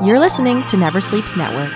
You're listening to Never Sleeps Network.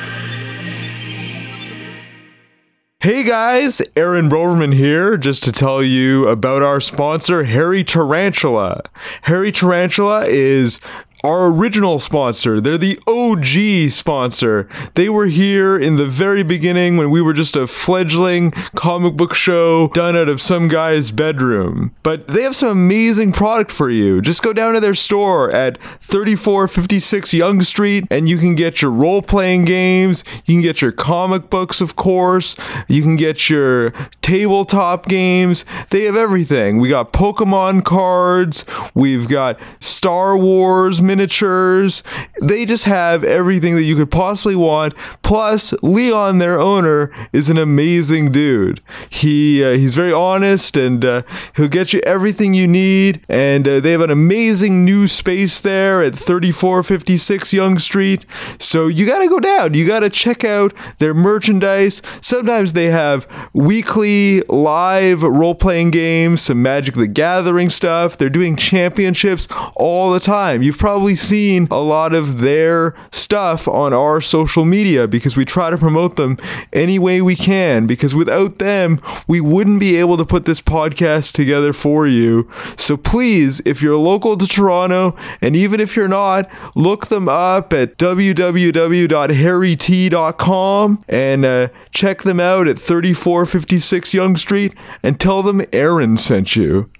Hey guys, Aaron Broverman here, just to tell you about our sponsor, Hairy Tarantula. Hairy Tarantula is our original sponsor. They're the OG sponsor. They were here in the very beginning when we were just a fledgling comic book show done out of some guy's bedroom. But they have some amazing product for you. Just go down to their store at 3456 Yonge Street and you can get your role playing games, you can get your comic books, of course, you can get your tabletop games. They have everything. We got Pokemon cards, we've got Star Wars miniatures. They just have everything that you could possibly want. Plus, Leon, their owner, is an amazing dude. He uh, he's very honest and uh, he'll get you everything you need. And uh, they have an amazing new space there at 3456 Yonge Street. So you got to go down. You got to check out their merchandise. Sometimes they have weekly live role playing games, some Magic the Gathering stuff. They're doing championships all the time. You've probably seen a lot of their stuff on our social media because we try to promote them any way we can because without them, we wouldn't be able to put this podcast together for you. So please, if you're local to Toronto, and even if you're not, look them up at www.harryt.com and uh, check them out at 3456 Yonge Street and tell them Aaron sent you.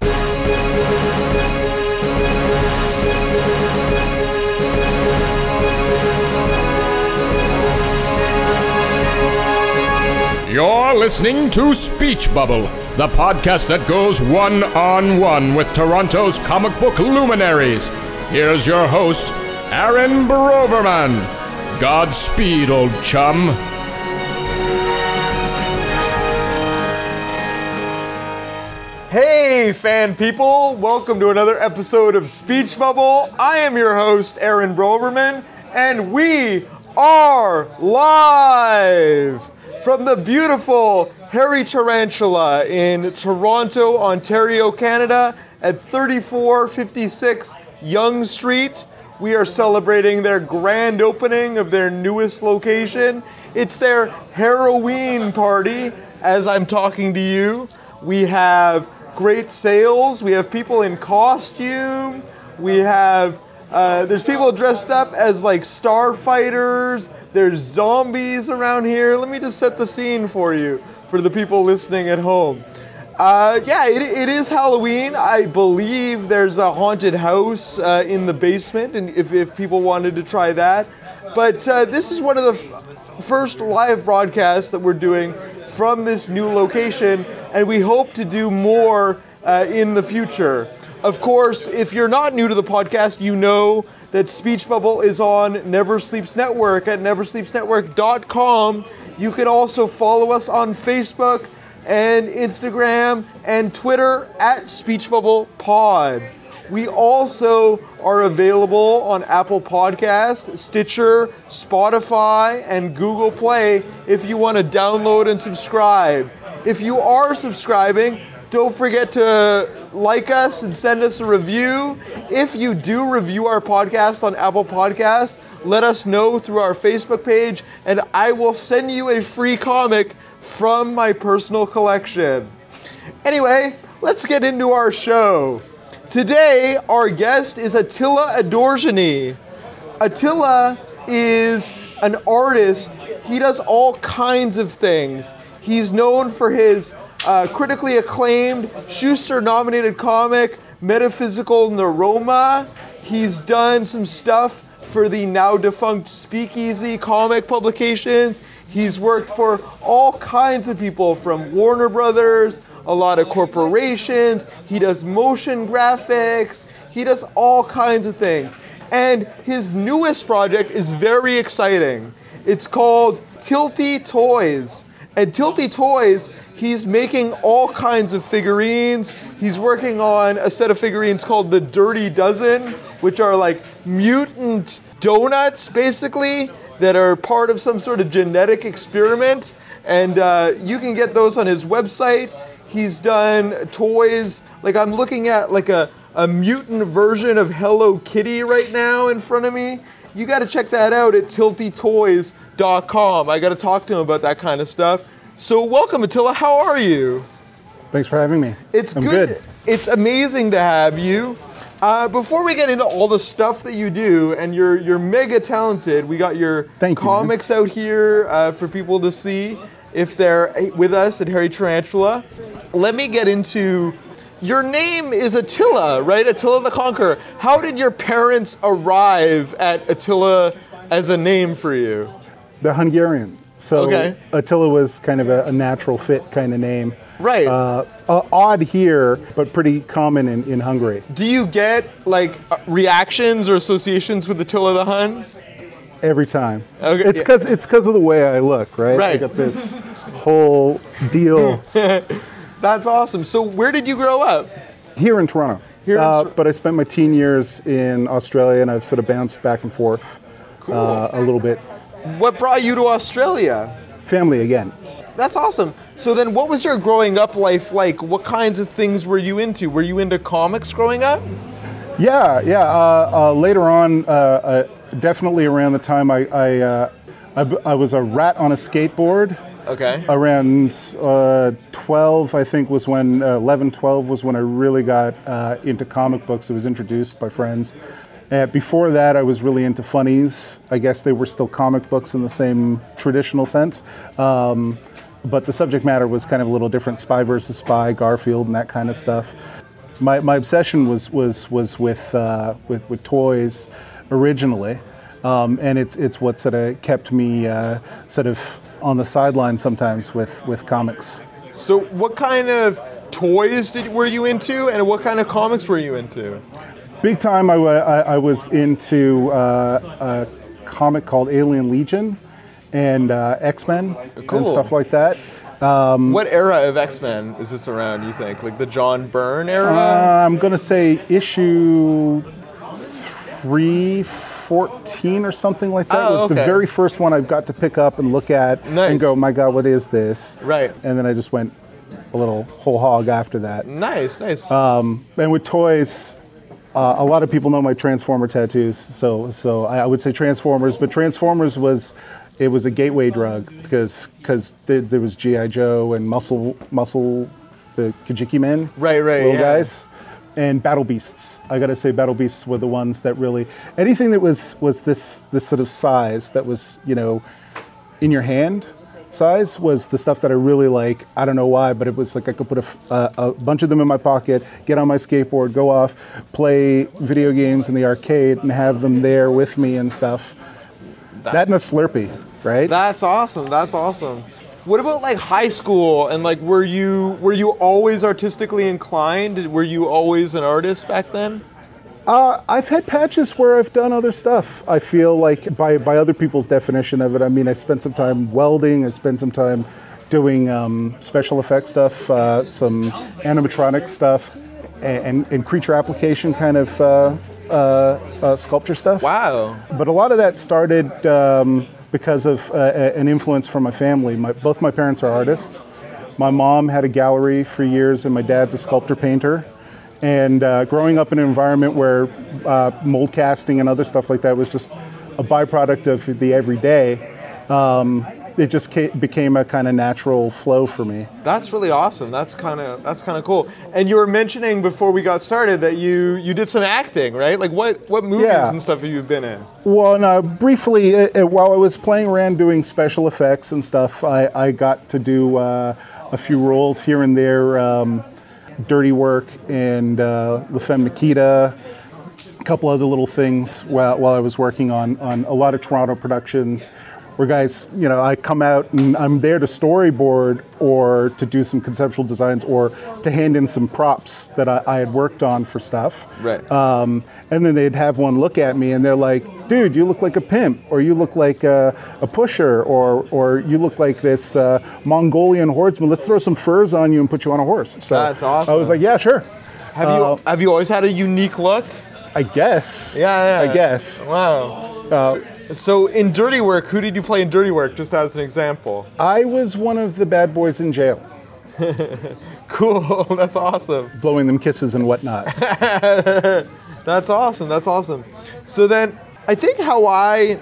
You're listening to Speech Bubble, the podcast that goes one on one with Toronto's comic book luminaries. Here's your host, Aaron Broverman. Godspeed, old chum. Hey, fan people! Welcome to another episode of Speech Bubble. I am your host, Aaron Broverman, and we are live from the beautiful Hairy Tarantula in Toronto, Ontario, Canada, at 3456 Yonge Street. We are celebrating their grand opening of their newest location. It's their Halloween party as I'm talking to you. We have great sales. We have people in costume. We have uh, there's people dressed up as like starfighters. There's zombies around here. Let me just set the scene for you for the people listening at home. Uh, yeah, it, it is Halloween. I believe there's a haunted house uh, in the basement, and if, if people wanted to try that. But uh, this is one of the f- first live broadcasts that we're doing from this new location, and we hope to do more uh, in the future. Of course, if you're not new to the podcast, you know that Speech Bubble is on Never Sleeps Network at neversleepsnetwork.com. You can also follow us on Facebook and Instagram and Twitter at Speech Bubble Pod. We also are available on Apple Podcasts, Stitcher, Spotify, and Google Play if you want to download and subscribe. If you are subscribing, don't forget to like us and send us a review. If you do review our podcast on Apple Podcasts, let us know through our Facebook page, and I will send you a free comic from my personal collection. Anyway, let's get into our show. Today, our guest is Attila Adorjany. Attila is an artist. He does all kinds of things. He's known for his uh, critically acclaimed Shuster nominated comic, Metaphysical Neuroma. He's done some stuff for the now defunct Speakeasy comic publications. He's worked for all kinds of people from Warner Brothers, a lot of corporations. He does motion graphics. He does all kinds of things. And his newest project is very exciting. It's called Tilty Toys. And Tilty Toys, he's making all kinds of figurines. He's working on a set of figurines called the Dirty Dozen, which are like mutant donuts, basically, that are part of some sort of genetic experiment. And uh, you can get those on his website. He's done toys, like I'm looking at like a, a mutant version of Hello Kitty right now in front of me. you got to check that out at tiltytoys.com. I got to talk to him about that kind of stuff. So, welcome, Attila. How are you? Thanks for having me. It's I'm good. good. It's amazing to have you. Uh, before we get into all the stuff that you do, and you're you're mega talented, we got your Thank you, comics out here uh, for people to see if they're with us at Hairy Tarantula. Let me get into. Your name is Attila, right? Attila the Conqueror. How did your parents arrive at Attila as a name for you? They're Hungarian. So Okay. Attila was kind of a, a natural fit kind of name. Right. Uh, uh, odd here, but pretty common in, in Hungary. Do you get like uh, reactions or associations with Attila the Hun? Every time. Okay, It's because it's because of the way I look, right? I Right. got this whole deal That's awesome. So where did you grow up? here in Toronto. Here in uh, Tor- but I spent my teen years in Australia, and I've sort of bounced back and forth uh, a little bit. What brought you to Australia? Family again. That's awesome. So then what was your growing up life like? What kinds of things were you into? Were you into comics growing up? Yeah, yeah. Uh, uh, later on, uh, uh, definitely around the time I, I, uh, I, b- I was a rat on a skateboard. Okay. Around uh, 12, I think, was when, uh, 11, 12 was when I really got uh, into comic books. It was introduced by friends. Uh, before that, I was really into funnies. I guess they were still comic books in the same traditional sense. Um, but the subject matter was kind of a little different spy versus spy, Garfield, and that kind of stuff. My, my obsession was, was, was with, uh, with, with toys originally. Um, and it's, it's what sort of kept me uh, sort of on the sideline sometimes with, with comics. So what kind of toys did, were you into and what kind of comics were you into? Big time, I, I, I was into uh, a comic called Alien Legion and uh, X Men Cool. and stuff like that. what era of X-Men is this around, you think? Like the John Byrne era? Uh, I'm going to say issue 314 or something like that Oh, was the very first one I've got to pick up and look at Nice. and go, my God, what is this? Right. And then I just went a little whole hog after that. nice, nice. And with toys, uh, a lot of people know my Transformer tattoos, so so I, I would say Transformers, but Transformers was it was a gateway drug because because there, there was GI Joe and Muscle Muscle the Kajiki Men, Right, right, little yeah. guys, and Battle Beasts. I gotta say, Battle Beasts were the ones that really anything that was was this this sort of size that was you know in your hand size was the stuff that I really like. I don't know why, but it was like I could put a bunch of them in my pocket, get on my skateboard, go off, play video games in the arcade, and have them there with me and stuff. that and a Slurpee, right? That's awesome. That's awesome. What about like high school and like were you were you always artistically inclined? Were you always an artist back then? I've had patches where I've done other stuff. I feel like by by other people's definition of it, I mean I spent some time welding. I spent some time doing um, special effects stuff, uh, some animatronic stuff, and, and, and creature application kind of uh, uh, uh, sculpture stuff. Wow. But a lot of that started um, because of uh, an influence from my family. My, both my parents are artists. My mom had a gallery for years, and my dad's a sculptor painter. And uh, growing up in an environment where uh, mold casting and other stuff like that was just a byproduct of the everyday, um, it just ca- became a kind of natural flow for me. That's really awesome. That's kind of that's kind of cool. And you were mentioning before we got started that you you did some acting, right? Like what what movies Yeah. and stuff have you been in? Well, no, briefly, uh, uh, while I was playing around doing special effects and stuff, I, I got to do uh, a few roles here and there. Um, Dirty Work and uh, La Femme Nikita, a couple other little things while, while I was working on, on a lot of Toronto productions where guys, you know, I come out and I'm there to storyboard or to do some conceptual designs or to hand in some props that I, I had worked on for stuff. Right. Um, and then they'd have one look at me and they're like, dude, you look like a pimp, or you look like a, a pusher, or, or you look like this uh, Mongolian horseman. Let's throw some furs on you and put you on a horse. So That's awesome. I was like, yeah, sure. Have Uh, you have you always had a unique look? I guess. Yeah, yeah. I guess. Wow. Uh, So in Dirty Work, who did you play in Dirty Work? Just as an example. I was one of the bad boys in jail, Cool. That's awesome. blowing them kisses and whatnot. That's awesome. That's awesome. So then, I think how I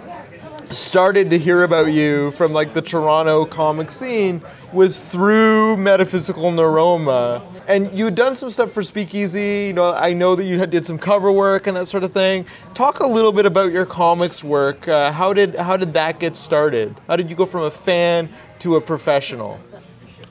started to hear about you from like the Toronto comic scene was through Metaphysical Neuroma. And you had done some stuff for Speakeasy. You know, I know that you did some cover work and that sort of thing. Talk a little bit about your comics work. Uh, how did how did that get started? How did you go from a fan to a professional?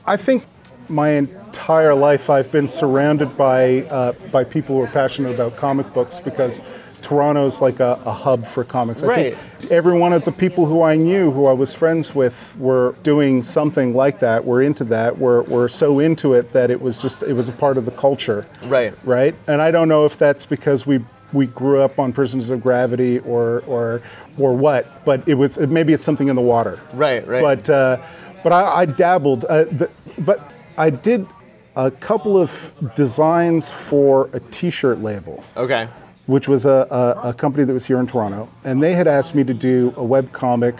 I think my entire life I've been surrounded by uh, by people who are passionate about comic books because Toronto's like a, a hub for comics. I Right. think every one of the people who I knew, who I was friends with, were doing something like that. Were into that. Were were so into it that it was just it was a part of the culture. Right. Right. And I don't know if that's because we we grew up on Prisoners of Gravity or or or what, but it was maybe it's something in the water. Right, right. But uh, but I, I dabbled. Uh, the, but I did a couple of designs for a T-shirt label Okay. which was a, a, a company that was here in Toronto, and they had asked me to do a web comic,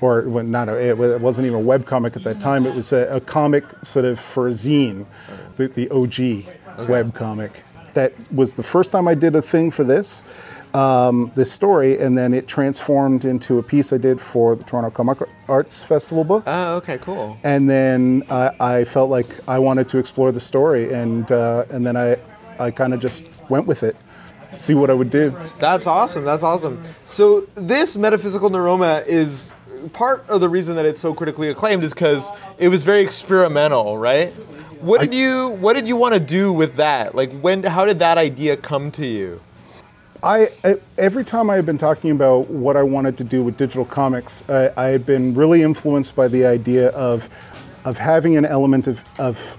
or well, not a, it wasn't even a web comic at that time. It was a, a comic sort of for a zine, the, the OG web comic. That was the first time I did a thing for this, um, this story, and then it transformed into a piece I did for the Toronto Comic Arts Festival book. Oh, okay, cool. And then I, I felt like I wanted to explore the story, and uh, and then I I kind of just went with it, see what I would do. That's awesome. That's awesome. So this metaphysical neuroma is part of the reason that it's so critically acclaimed is because it was very experimental, right? What did you What did you want to do with that? Like, when? How did that idea come to you? I, I every time I had been talking about what I wanted to do with digital comics, I, I had been really influenced by the idea of of having an element of, of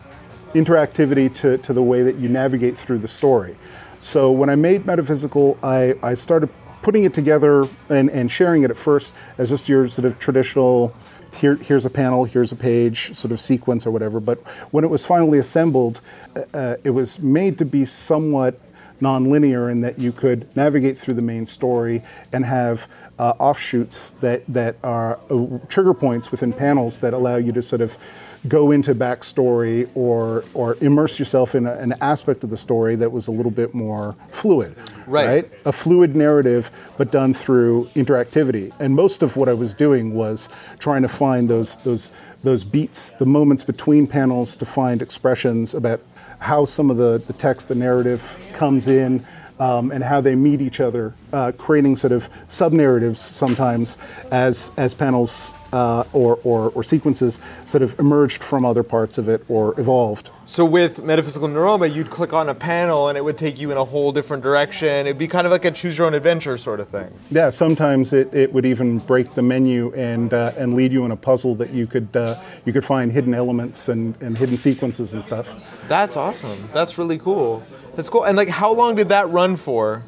interactivity to, to the way that you navigate through the story. So when I made Metaphysical, I, I started putting it together and, and sharing it at first as just your sort of traditional here, here's a panel, here's a page, sort of sequence or whatever. But when it was finally assembled, uh, uh, it was made to be somewhat nonlinear in that you could navigate through the main story and have uh, offshoots that, that are uh, trigger points within panels that allow you to sort of go into backstory or, or immerse yourself in a, an aspect of the story that was a little bit more fluid. Right. A fluid narrative, but done through interactivity. And most of what I was doing was trying to find those, those, those beats, the moments between panels to find expressions about how some of the, the text, the narrative comes in, um, and how they meet each other, uh, creating sort of sub narratives sometimes as, as panels uh, or, or, or sequences sort of emerged from other parts of it or evolved. So with metaphysical neuroma, you'd click on a panel and it would take you in a whole different direction. It'd be kind of like a choose your own adventure sort of thing. Yeah, sometimes it, it would even break the menu and uh, and lead you in a puzzle that you could uh, you could find hidden elements and, and hidden sequences and stuff. That's awesome. That's really cool. That's cool. And like, how long did that run for?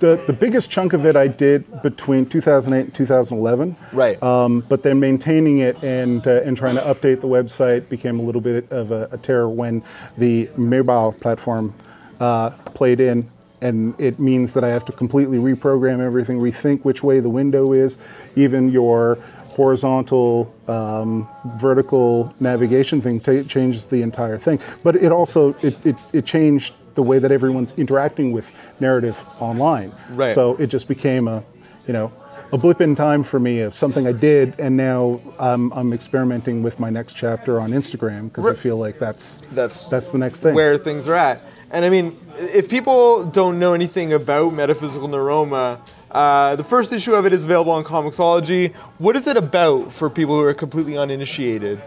The the biggest chunk of it I did between 2008 and 2011. Right. Um, but then maintaining it and uh, and trying to update the website became a little bit of a, a terror when the mobile platform uh, played in. And it means that I have to completely reprogram everything, rethink which way the window is, even your horizontal, um, vertical navigation thing ta changes the entire thing. But it also it, it, it changed the way that everyone's interacting with narrative online. Right. So it just became a, you know, a blip in time for me of something I did, and now I'm, I'm experimenting with my next chapter on Instagram because I feel like that's That's that's the next thing. where things are at. And I mean, if people don't know anything about metaphysical neuroma, uh, the first issue of it is available on Comixology. What is it about for people who are completely uninitiated?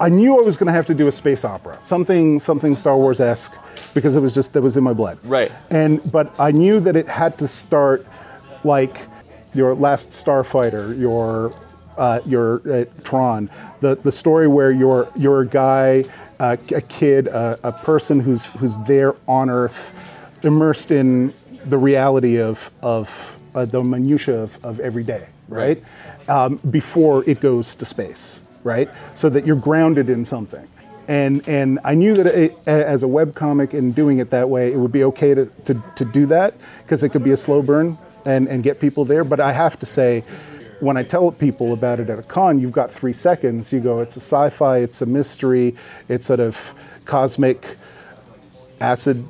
I knew I was going to have to do a space opera, something something Star Wars esque, because it was just that was in my blood. Right. And but I knew that it had to start like your Last Starfighter, your uh, your uh, Tron, the the story where you're you're a guy, uh, a kid, uh, a person who's who's there on Earth, immersed in the reality of of uh, the minutia of, of every day, right? Um, before it goes to space, right? So that you're grounded in something. And, and I knew that it, as a webcomic and doing it that way, it would be okay to, to, to do that because it could be a slow burn and, and get people there. But I have to say, when I tell people about it at a con, you've got three seconds. You go, it's a sci fi, it's a mystery, it's sort of cosmic acid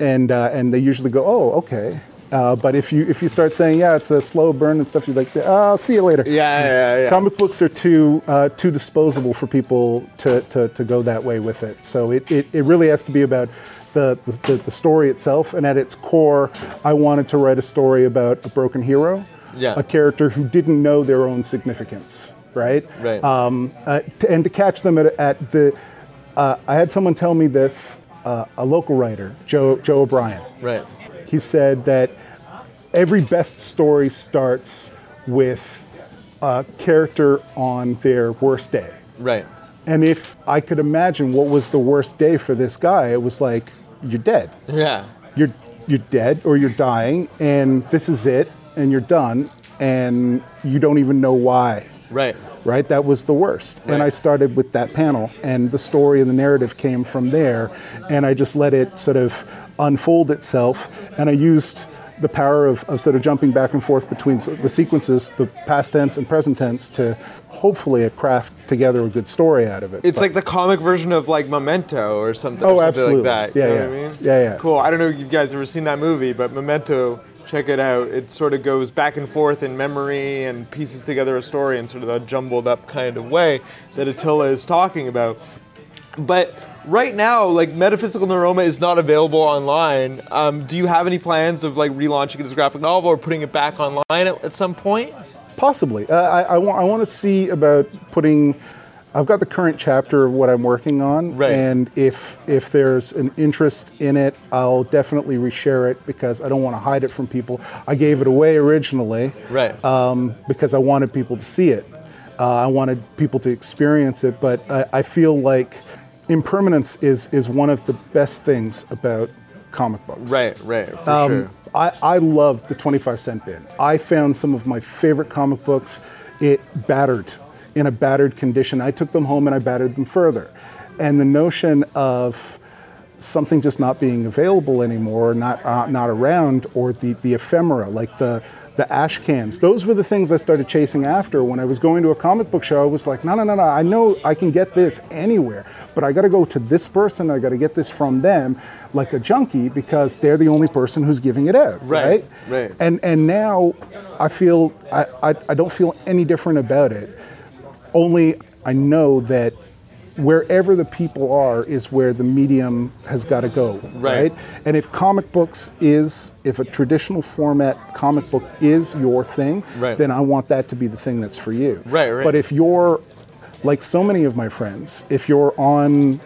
and uh, and they usually go, oh, okay. Uh, but if you if you start saying, yeah, it's a slow burn and stuff, you're like, oh, I'll see you later. Yeah, yeah, yeah. Comic books are too uh, too disposable for people to, to, to go that way with it. So it, it, it really has to be about the, the, the story itself. And at its core, I wanted to write a story about a broken hero, Yeah. a character who didn't know their own significance, right? Right. Um, uh, and to catch them at, at the, uh, I had someone tell me this, uh, a local writer, Joe Joe O'Brien Right. he said that every best story starts with a character on their worst day. Right. And if I could imagine what was the worst day for this guy, it was like, you're dead. Yeah. You're, you're dead or you're dying, and this is it, and you're done, and you don't even know why Right. Right? That was the worst. And I started with that panel, and the story and the narrative came from there. And I just let it sort of unfold itself. And I used the power of, of sort of jumping back and forth between the sequences, the past tense and present tense, to hopefully craft together a good story out of it. It's But- like the comic version of like Memento or something. Oh, or something absolutely. like that. Yeah, know yeah. What I mean? Yeah, yeah. Cool. I don't know if you guys ever seen that movie, but Memento, check it out. It sort of goes back and forth in memory and pieces together a story in sort of a jumbled up kind of way that Attila is talking about. But right now, like Metaphysical Neuroma is not available online. Um, do you have any plans of like relaunching it as a graphic novel or putting it back online at, at some point? Possibly. Uh, I, I, want, I want to see about putting. I've got the current chapter of what I'm working on, Right. and if if there's an interest in it, I'll definitely reshare it because I don't want to hide it from people. I gave it away originally, Right. um, because I wanted people to see it. Uh, I wanted people to experience it, but I, I feel like impermanence is is one of the best things about comic books. Right, right, for Um, sure. I, I love the 25 cent bin. I found some of my favorite comic books, it battered, in a battered condition. I took them home and I battered them further. And the notion of something just not being available anymore, not, uh, not around, or the, the ephemera, like the, the ash cans, those were the things I started chasing after. When I was going to a comic book show, I was like, no, no, no, no, I know I can get this anywhere, but I gotta go to this person, I gotta get this from them, like a junkie, because they're the only person who's giving it out, Right, right? right. And, and now I feel, I, I, I don't feel any different about it, only I know that wherever the people are is where the medium has got to go, Right. right. And if comic books is, if a traditional format comic book is your thing, Right. then I want that to be the thing that's for you. Right, right. But if you're, like so many of my friends, if you're on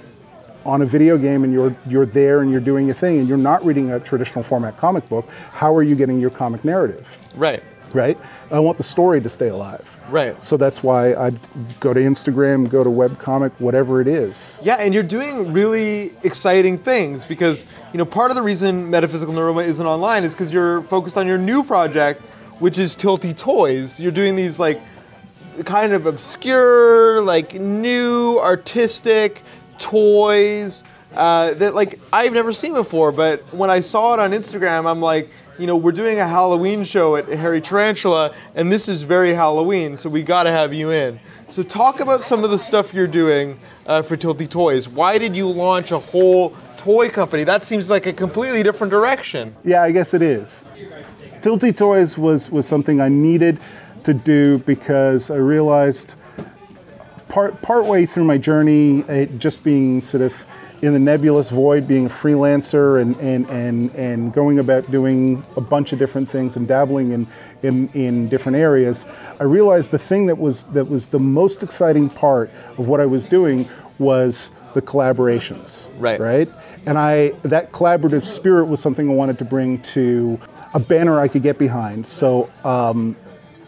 on a video game and you're you're there and you're doing your thing and you're not reading a traditional format comic book, how are you getting your comic narrative? Right. Right? I want the story to stay alive. Right. So that's why I'd go to Instagram, go to webcomic, whatever it is. Yeah, and you're doing really exciting things because you know part of the reason Metaphysical Neuroma isn't online is because you're focused on your new project, which is Tilty Toys. You're doing these like kind of obscure, like new artistic toys uh, that like I've never seen before. But when I saw it on Instagram, I'm like, you know, we're doing a Halloween show at Hairy Tarantula, and this is very Halloween, so we got to have you in. So talk about some of the stuff you're doing uh, for Tilty Toys. Why did you launch a whole toy company? That seems like a completely different direction. Yeah, I guess it is. Tilty Toys was, was something I needed to do because I realized part way through my journey, it just being sort of in the nebulous void, being a freelancer and, and, and, and going about doing a bunch of different things and dabbling in, in, in different areas, I realized the thing that was that was the most exciting part of what I was doing was the collaborations. Right. Right? And I that collaborative spirit was something I wanted to bring to a banner I could get behind. So um,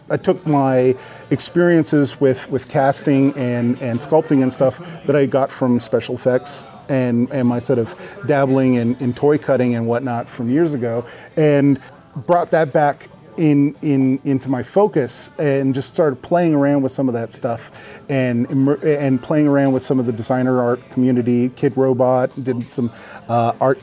I took my experiences with, with casting and, and sculpting and stuff that I got from special effects and, and my sort of dabbling in, in toy cutting and whatnot from years ago and brought that back in, in into my focus and just started playing around with some of that stuff and and playing around with some of the designer art community. Kidrobot did some uh, art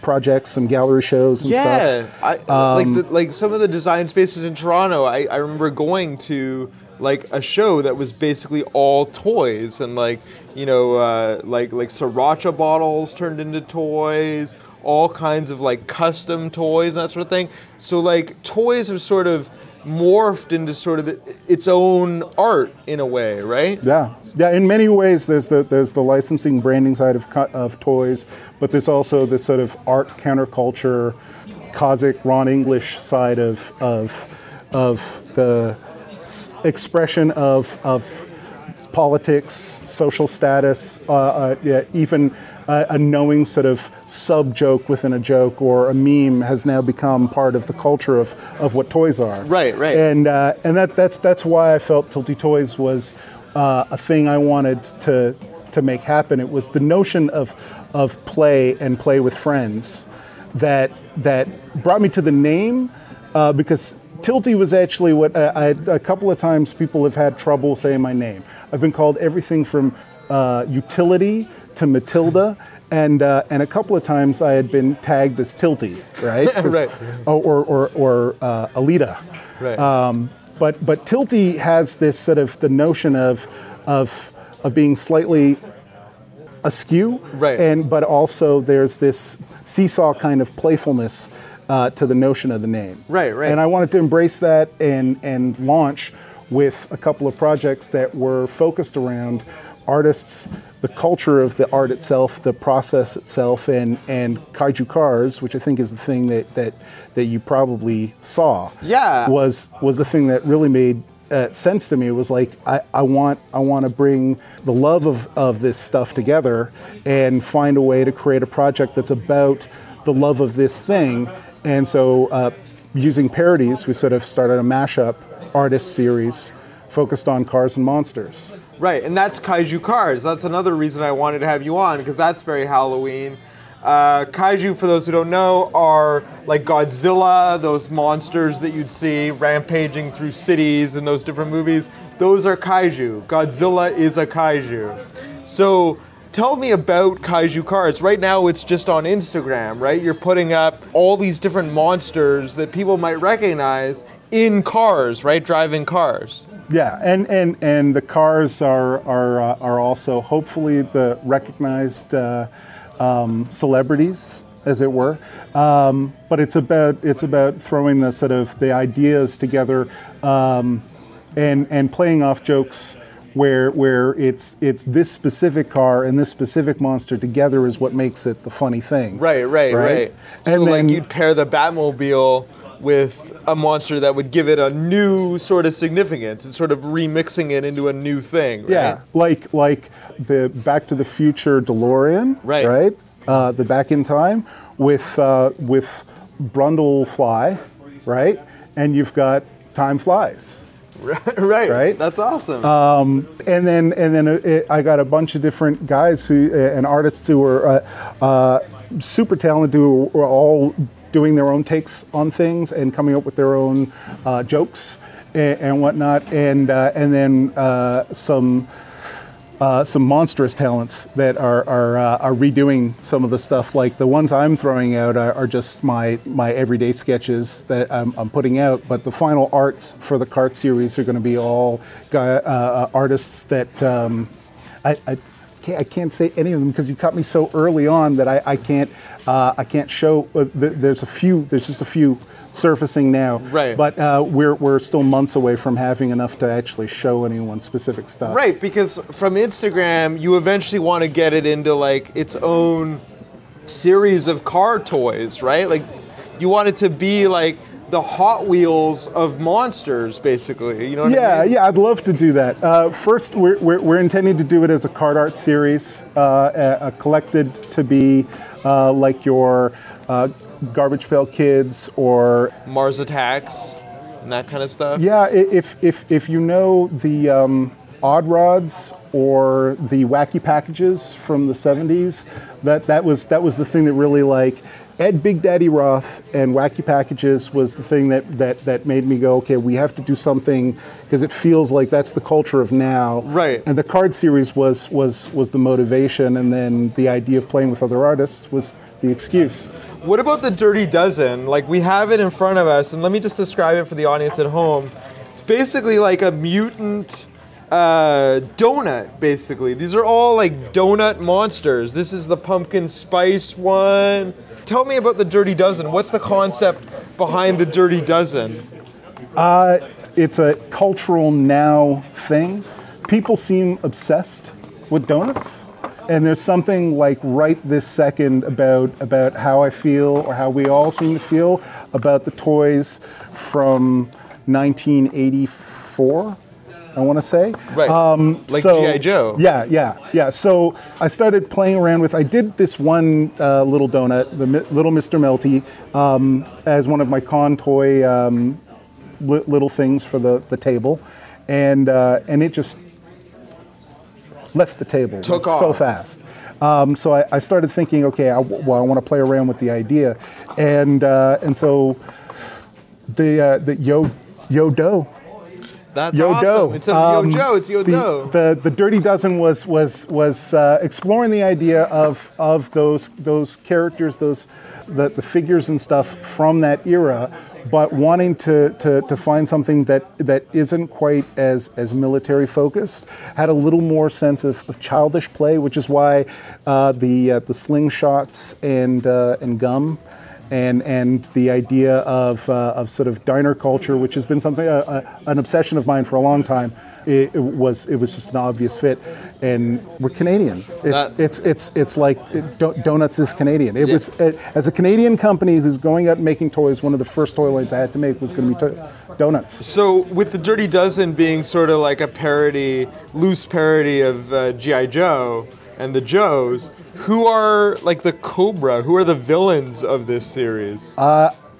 projects, some gallery shows and Yeah, stuff. I, like the, like some of the design spaces in Toronto. I, I remember going to like a show that was basically all toys and like you know uh, like like sriracha bottles turned into toys, all kinds of like custom toys and that sort of thing. So like toys have sort of morphed into sort of the, its own art in a way, right? Yeah, yeah. In many ways, there's the there's the licensing branding side of of toys, but there's also this sort of art counterculture, Kozik Ron English side of of of the expression of of politics, social status, uh, uh, yeah, even uh, a knowing sort of sub joke within a joke or a meme has now become part of the culture of, of what toys are. Right, right. And uh, and that that's that's why I felt Tilty Toys was uh, a thing I wanted to to make happen. It was the notion of of play and play with friends that that brought me to the name uh, because Tilty was actually what uh, I, a couple of times people have had trouble saying my name. I've been called everything from uh, utility to Matilda, and uh, and a couple of times I had been tagged as Tilty, right? Right. oh, Or or or uh, Alita. Right. Um, but but Tilty has this sort of the notion of of of being slightly askew, Right. And but also there's this seesaw kind of playfulness uh, to the notion of the name, Right, right. And I wanted to embrace that and and launch with a couple of projects that were focused around artists, the culture of the art itself, the process itself, and and kaiju cars, which I think is the thing that that that you probably saw. Yeah. was was the thing that really made uh, sense to me. It was like I, I want I want to bring the love of, of this stuff together and find a way to create a project that's about the love of this thing. And so, uh, using parodies, we sort of started a mashup artist series focused on cars and monsters. Right, and that's Kaiju Cars. That's another reason I wanted to have you on because that's very Halloween. Uh, kaiju, for those who don't know, are like Godzilla, those monsters that you'd see rampaging through cities in those different movies. Those are kaiju. Godzilla is a kaiju. So tell me about Kaiju Cars. Right now, it's just on Instagram, right? You're putting up all these different monsters that people might recognize in cars, right? Driving cars. Yeah, and, and, and the cars are are, uh, are also hopefully the recognized uh, um, celebrities, as it were. Um, but it's about it's about throwing the sort of the ideas together um, and and playing off jokes where where it's it's this specific car and this specific monster together is what makes it the funny thing. Right, right, right. So And like then- you'd pair the Batmobile with a monster that would give it a new sort of significance and sort of remixing it into a new thing. Right? Yeah, like like the Back to the Future DeLorean, Right. Right, uh, the Back in Time with uh, with Brundlefly, right? And you've got Time Flies, right. Right? That's awesome. and then and then it, I got a bunch of different guys who uh, and artists who were uh, uh, super talented who were all doing their own takes on things and coming up with their own uh, jokes and, and whatnot, and uh, and then uh, some. Uh, some monstrous talents that are are, uh, are redoing some of the stuff. Like the ones I'm throwing out are, are just my my everyday sketches that I'm, I'm putting out. But the final arts for the cart series are going to be all guy, uh, artists that um, I. I can't, I can't say any of them because you caught me so early on that I, I can't uh, I can't show. Uh, th- there's a few. There's just a few surfacing now. Right. But uh, we're we're still months away from having enough to actually show anyone specific stuff. right, because from Instagram, you eventually want to get it into like its own series of car toys, right? Like you want it to be like the Hot Wheels of monsters, basically. You know what Yeah, I mean? yeah, I'd love to do that. Uh, first, we're, we're, we're intending to do it as a card art series, uh, uh, collected to be uh, like your uh, Garbage Pail Kids or Mars Attacks and that kind of stuff. yeah, if if if you know the um, Odd Rods or the Wacky Packages from the '70s, that that was that was the thing that really like Ed Big Daddy Roth and Wacky Packages was the thing that that that made me go, okay, we have to do something because it feels like that's the culture of now. Right. And the card series was was was the motivation, and then the idea of playing with other artists was the excuse. What about the Dirty Dozen? Like we have it in front of us, and let me just describe it for the audience at home. It's basically like a mutant uh, donut, basically. These are all like donut monsters. This is the pumpkin spice one. Tell me about the Dirty Dozen. What's the concept behind the Dirty Dozen? Uh, it's a cultural now thing. People seem obsessed with donuts. And there's something like right this second about about how I feel or how we all seem to feel about the toys from 1984. I want to say. Right. Um, like so- G.I. Joe. Yeah, yeah, yeah. So I started playing around with. I did this one uh, little donut, the Mi- little Mr. Melty, um, as one of my con toy um, li- little things for the, the table, and uh, and it just left the table Took so fast. Um, so I, I started thinking, okay, I, well, I want to play around with the idea, and uh, and so the uh, the yo yo do That's Yo awesome. Dough. Instead of Um, Yo Joe, it's Yo the, Dough. The, the Dirty Dozen was was was uh, exploring the idea of of those those characters, those the, the figures and stuff from that era, but wanting to, to, to find something that, that isn't quite as as military focused, had a little more sense of, of childish play, which is why uh, the uh, the slingshots and uh, and gum and and the idea of uh, of sort of diner culture, which has been something uh, uh, an obsession of mine for a long time. It, it was it was just an obvious fit, and we're Canadian. It's That- it's it's it's like it, Do- donuts is Canadian. It Yeah. was uh, as a Canadian company who's going out and making toys. One of the first toy lines I had to make was going to be to- donuts. So, with the Dirty Dozen being sort of like a parody, loose parody of uh, G.I. Joe and the Joes, who are like the Cobra? Who are the villains of this series?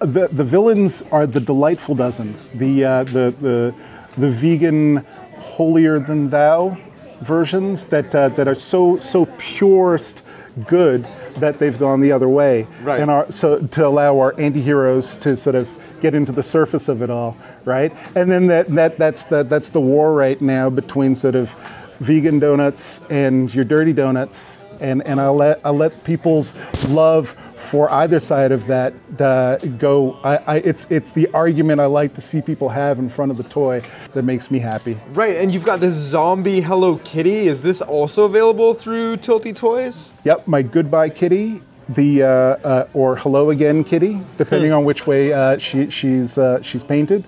the the villains are the delightful dozen, the uh, the the the vegan holier than thou versions that uh, that are so so purest good that they've gone the other way, Right. and are so to allow our anti-heroes to sort of get into the surface of it all, right? And then that that that's the that's the war right now between sort of vegan donuts and your dirty donuts and and I'll let I'll let people's love for either side of that uh, go. I, I, it's it's the argument I like to see people have in front of the toy that makes me happy. right, and you've got this zombie Hello Kitty. Is this also available through Tilty Toys? Yep, my goodbye kitty, the uh, uh, or hello again kitty, depending on which way uh, she she's uh, she's painted.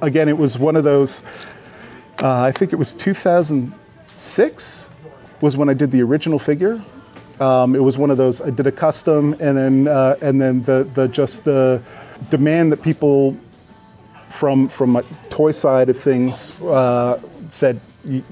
Again, it was one of those. Uh, I think it was 2006 was when I did the original figure. Um, it was one of those. I did a custom, and then uh, and then the the just the demand that people from from a toy side of things uh, said, you,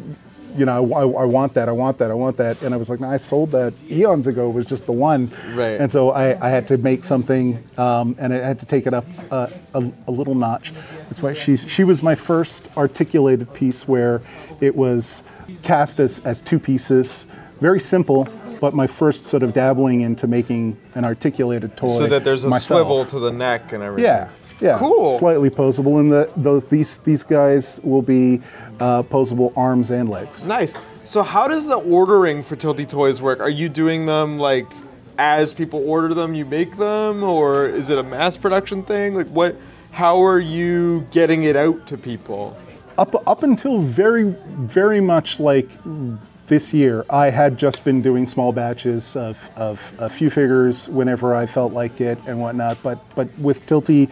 you know, I, I want that, I want that, I want that, and I was like, no, I sold that eons ago. It was just the one, Right. And so I, I had to make something, um, and I had to take it up uh, a, a little notch. That's why she's she was my first articulated piece where it was cast as as two pieces, very simple. But my first sort of dabbling into making an articulated toy. So that there's a myself. swivel to the neck and everything. Yeah, yeah. Cool. Slightly posable, and the, those these these guys will be uh, posable arms and legs. Nice. So how does the ordering for Tilty Toys work? Are you doing them like as people order them, you make them, or is it a mass production thing? Like what? How are you getting it out to people? Up up until very very much like this year, I had just been doing small batches of, of a few figures whenever I felt like it and whatnot. But but with Tilty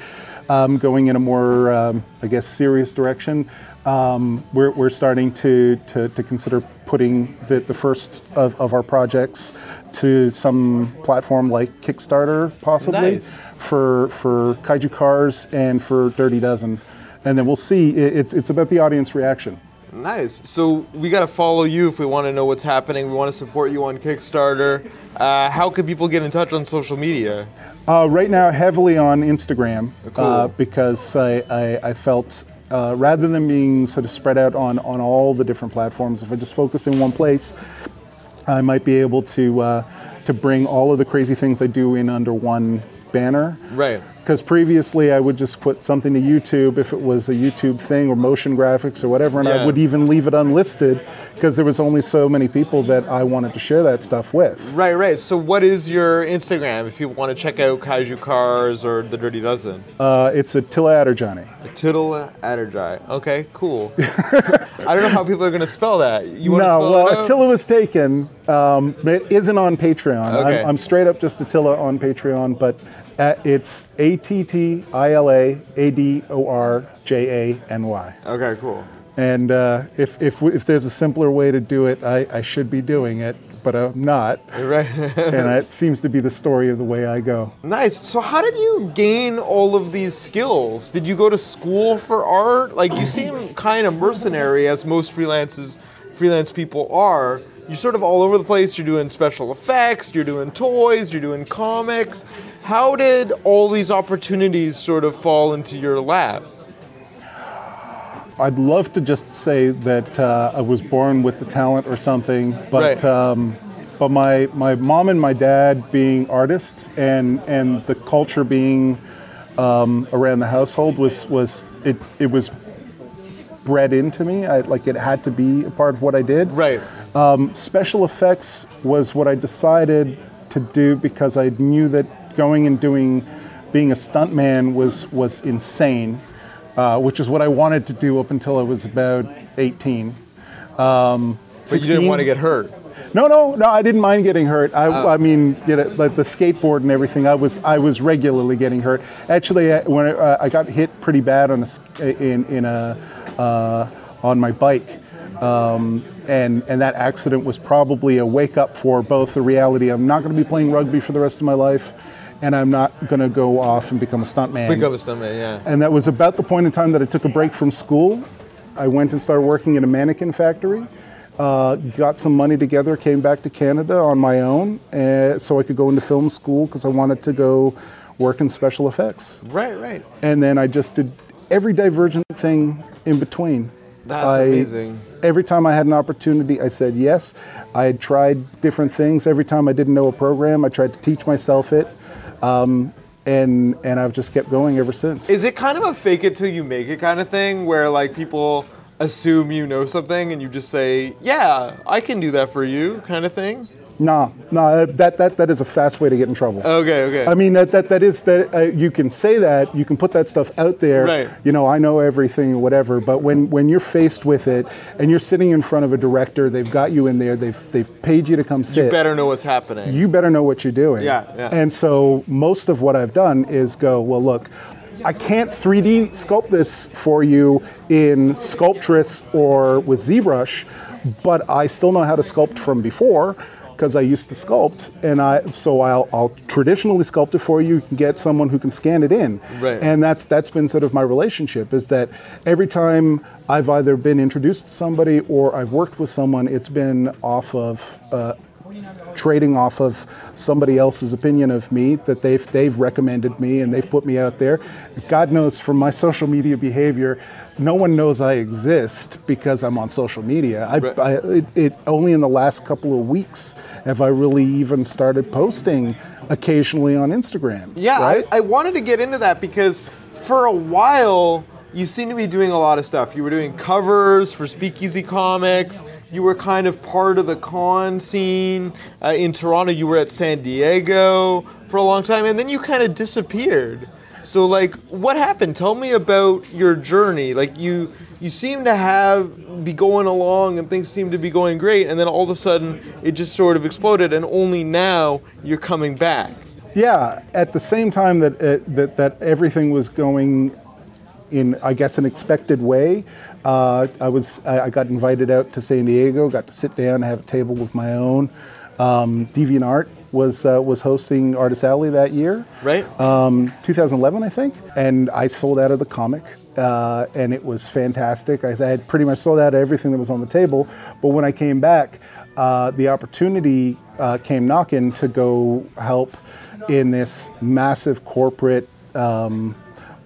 um, going in a more um, I guess serious direction, um, we're, we're starting to, to, to consider putting the, the first of, of our projects to some platform like Kickstarter, possibly Nice. for for Kaiju Cars and for Dirty Dozen, and then we'll see. It's it's about the audience reaction. Nice. So we got to follow you if we want to know what's happening. We want to support you on Kickstarter. Uh, how can people get in touch on social media? Uh, right now, heavily on Instagram Cool. uh, because I, I, I felt uh, rather than being sort of spread out on, on all the different platforms, if I just focus in one place, I might be able to uh, to bring all of the crazy things I do in under one banner. Right. Because previously I would just put something to YouTube if it was a YouTube thing or motion graphics or whatever, and Yeah. I would even leave it unlisted because there was only so many people that I wanted to share that stuff with. Right, right. So, what is your Instagram if people want to check out Kaiju Cars or The Dirty Dozen? Uh, it's Attila Adorjany. Tittle Adderjai. Okay, cool. I don't know how people are going to spell that. You want to spell well, it out? Attila was taken, um, it isn't on Patreon. Okay. I'm, I'm straight up just Attila on Patreon, but uh it's A T T I L A A D O R J A N Y. Okay, cool. And uh, if, if, if there's a simpler way to do it, I, I should be doing it, but I'm not. Right. and it seems to be the story of the way I go. nice. So, how did you gain all of these skills? Did you go to school for art? Like, you seem kind of mercenary, as most freelances, freelance people are. You're sort of all over the place. You're doing special effects. You're doing toys. You're doing comics. How did all these opportunities sort of fall into your lap? I'd love to just say that uh, I was born with the talent or something, but Right. um, but my, my mom and my dad being artists and and the culture being um, around the household was was it it was bred into me. I, like it had to be a part of what I did. Right. Special effects was what I decided to do because I knew that going and doing being a stuntman was was insane, uh, which is what I wanted to do up until I was about 18. Um, But you didn't want to get hurt. No, no, no. I didn't mind getting hurt. I, I mean, you know, like the skateboard and everything. I was, I was regularly getting hurt. Actually, I- when I, uh, I got hit pretty bad on a, in in a uh, on my bike, um, and and that accident was probably a wake up for both the reality I'm not going to be playing rugby for the rest of my life, and I'm not going to go off and become a stuntman. Become a stuntman, yeah. And that was about the point in time that I took a break from school. I went and started working in a mannequin factory. Uh, got some money together, came back to Canada on my own, uh, so I could go into film school because I wanted to go work in special effects. Right, right. And then I just did every divergent thing in between. That's I- amazing. Every time I had an opportunity, I said yes. I had tried different things. Every time I didn't know a program, I tried to teach myself it. Um, and, and I've just kept going ever since. Is it kind of a fake it till you make it kind of thing where like people assume you know something and you just say, "Yeah, I can do that for you," kind of thing? No, no, that, that, that is a fast way to get in trouble. Okay, okay. I mean, that, that, that is that uh, you can say that, you can put that stuff out there. Right. You know, I know everything whatever, but when, when you're faced with it and you're sitting in front of a director, they've got you in there, they've, they've paid you to come sit. you better know what's happening. you better know what you're doing. Yeah, yeah. And so most of what I've done is go, well, look, I can't 3D sculpt this for you in Sculptris or with ZBrush, but I still know how to sculpt from before because I used to sculpt, and I so I'll, I'll traditionally sculpt it for you. You can get someone who can scan it in, Right. and that's that's been sort of my relationship. Is that every time I've either been introduced to somebody or I've worked with someone, it's been off of. Uh, trading off of somebody else's opinion of me that they've they've recommended me and they've put me out there. God knows from my social media behavior, no one knows I exist because I'm on social media. I, Right. I, it, it only in the last couple of weeks have I really even started posting occasionally on Instagram. yeah, right? I, I wanted to get into that because for a while you seem to be doing a lot of stuff. You were doing covers for Speakeasy Comics. You were kind of part of the con scene uh, in Toronto. You were at San Diego for a long time, and then you kind of disappeared. So, like, what happened? Tell me about your journey. Like, you you seem to have be going along, and things seem to be going great, and then all of a sudden it just sort of exploded, and only now you're coming back. Yeah, at the same time that uh, that that everything was going in, I guess, an expected way. Uh, I was I I got invited out to San Diego, got to sit down, have a table of my own. Um, DeviantArt was uh, was hosting Artist Alley that year, Right? um, 2011, I think, and I sold out of the comic, uh, and it was fantastic. I, I had pretty much sold out everything that was on the table, but when I came back, uh, the opportunity uh, came knocking to go help in this massive corporate. Um,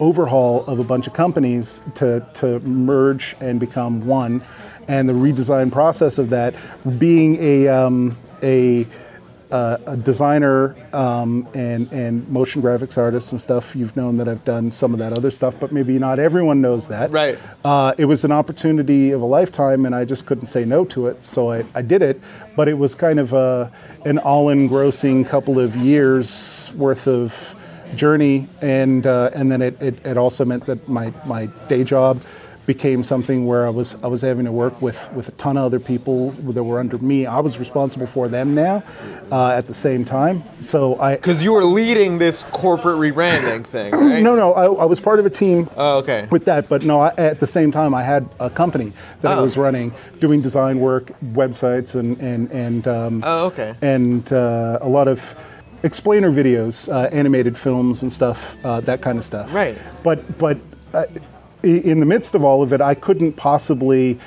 overhaul of a bunch of companies to, to merge and become one and the redesign process of that being a, um, a a, a designer um, and and motion graphics artist and stuff. You've known that I've done some of that other stuff, but maybe not everyone knows that. Right. Uh, it was an opportunity of a lifetime, and I just couldn't say no to it, so I, I did it. But it was kind of a, an all-engrossing couple of years worth of journey, and uh, and then it, it, it also meant that my my day job became something where I was I was having to work with with a ton of other people that were under me. I was responsible for them now uh, at the same time. So I Because you were leading this corporate rebranding thing, right? no no I, I was part of a team Oh, okay. with that, but no I, at the same time I had a company that I Oh. was running doing design work, websites, and and and um, Oh, okay. and uh, a lot of explainer videos, uh, animated films and stuff, uh, that kind of stuff. Right. But but uh, i- in the midst of all of it, I couldn't possibly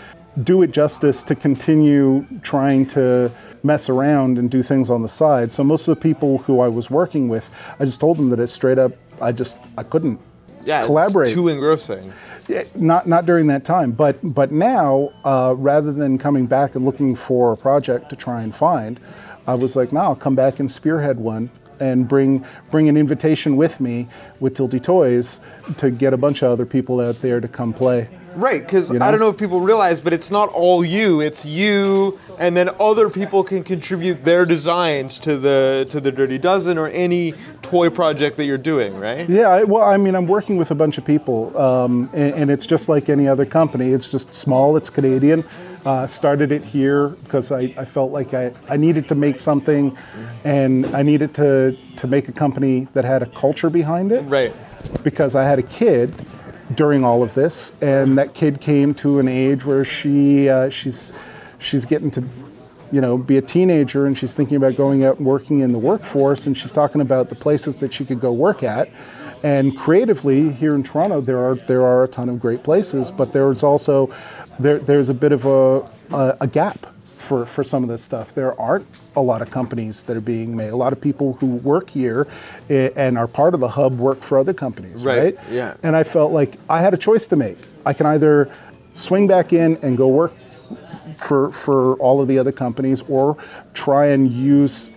do it justice to continue trying to mess around and do things on the side. So most of the people who I was working with, I just told them that it's straight up. I just I couldn't Yeah, collaborate. It's too engrossing. Yeah, Not not during that time, but but now, uh, rather than coming back and looking for a project to try and find, I was like, no, I'll come back and spearhead one and bring bring an invitation with me with Tilty Toys to get a bunch of other people out there to come play. Right, because You know? I don't know if people realize, but it's not all you. It's you, and then other people can contribute their designs to the to the Dirty Dozen or any toy project that you're doing, right? Yeah, I, well, I mean, I'm working with a bunch of people, um, and, and it's just like any other company. It's just small. It's Canadian. Uh, started it here because I, I felt like I, I needed to make something, and I needed to to make a company that had a culture behind it. Right. Because I had a kid during all of this, and that kid came to an age where she uh, she's she's getting to you know be a teenager and she's thinking about going out and working in the workforce and she's talking about the places that she could go work at and creatively here in Toronto there are there are a ton of great places but there's also there there's a bit of a a, a gap for, for some of this stuff. There aren't a lot of companies that are being made. A lot of people who work here eh, and are part of the hub work for other companies, Right, right? yeah. And I felt like I had a choice to make. I can either swing back in and go work for for all of the other companies, or try and use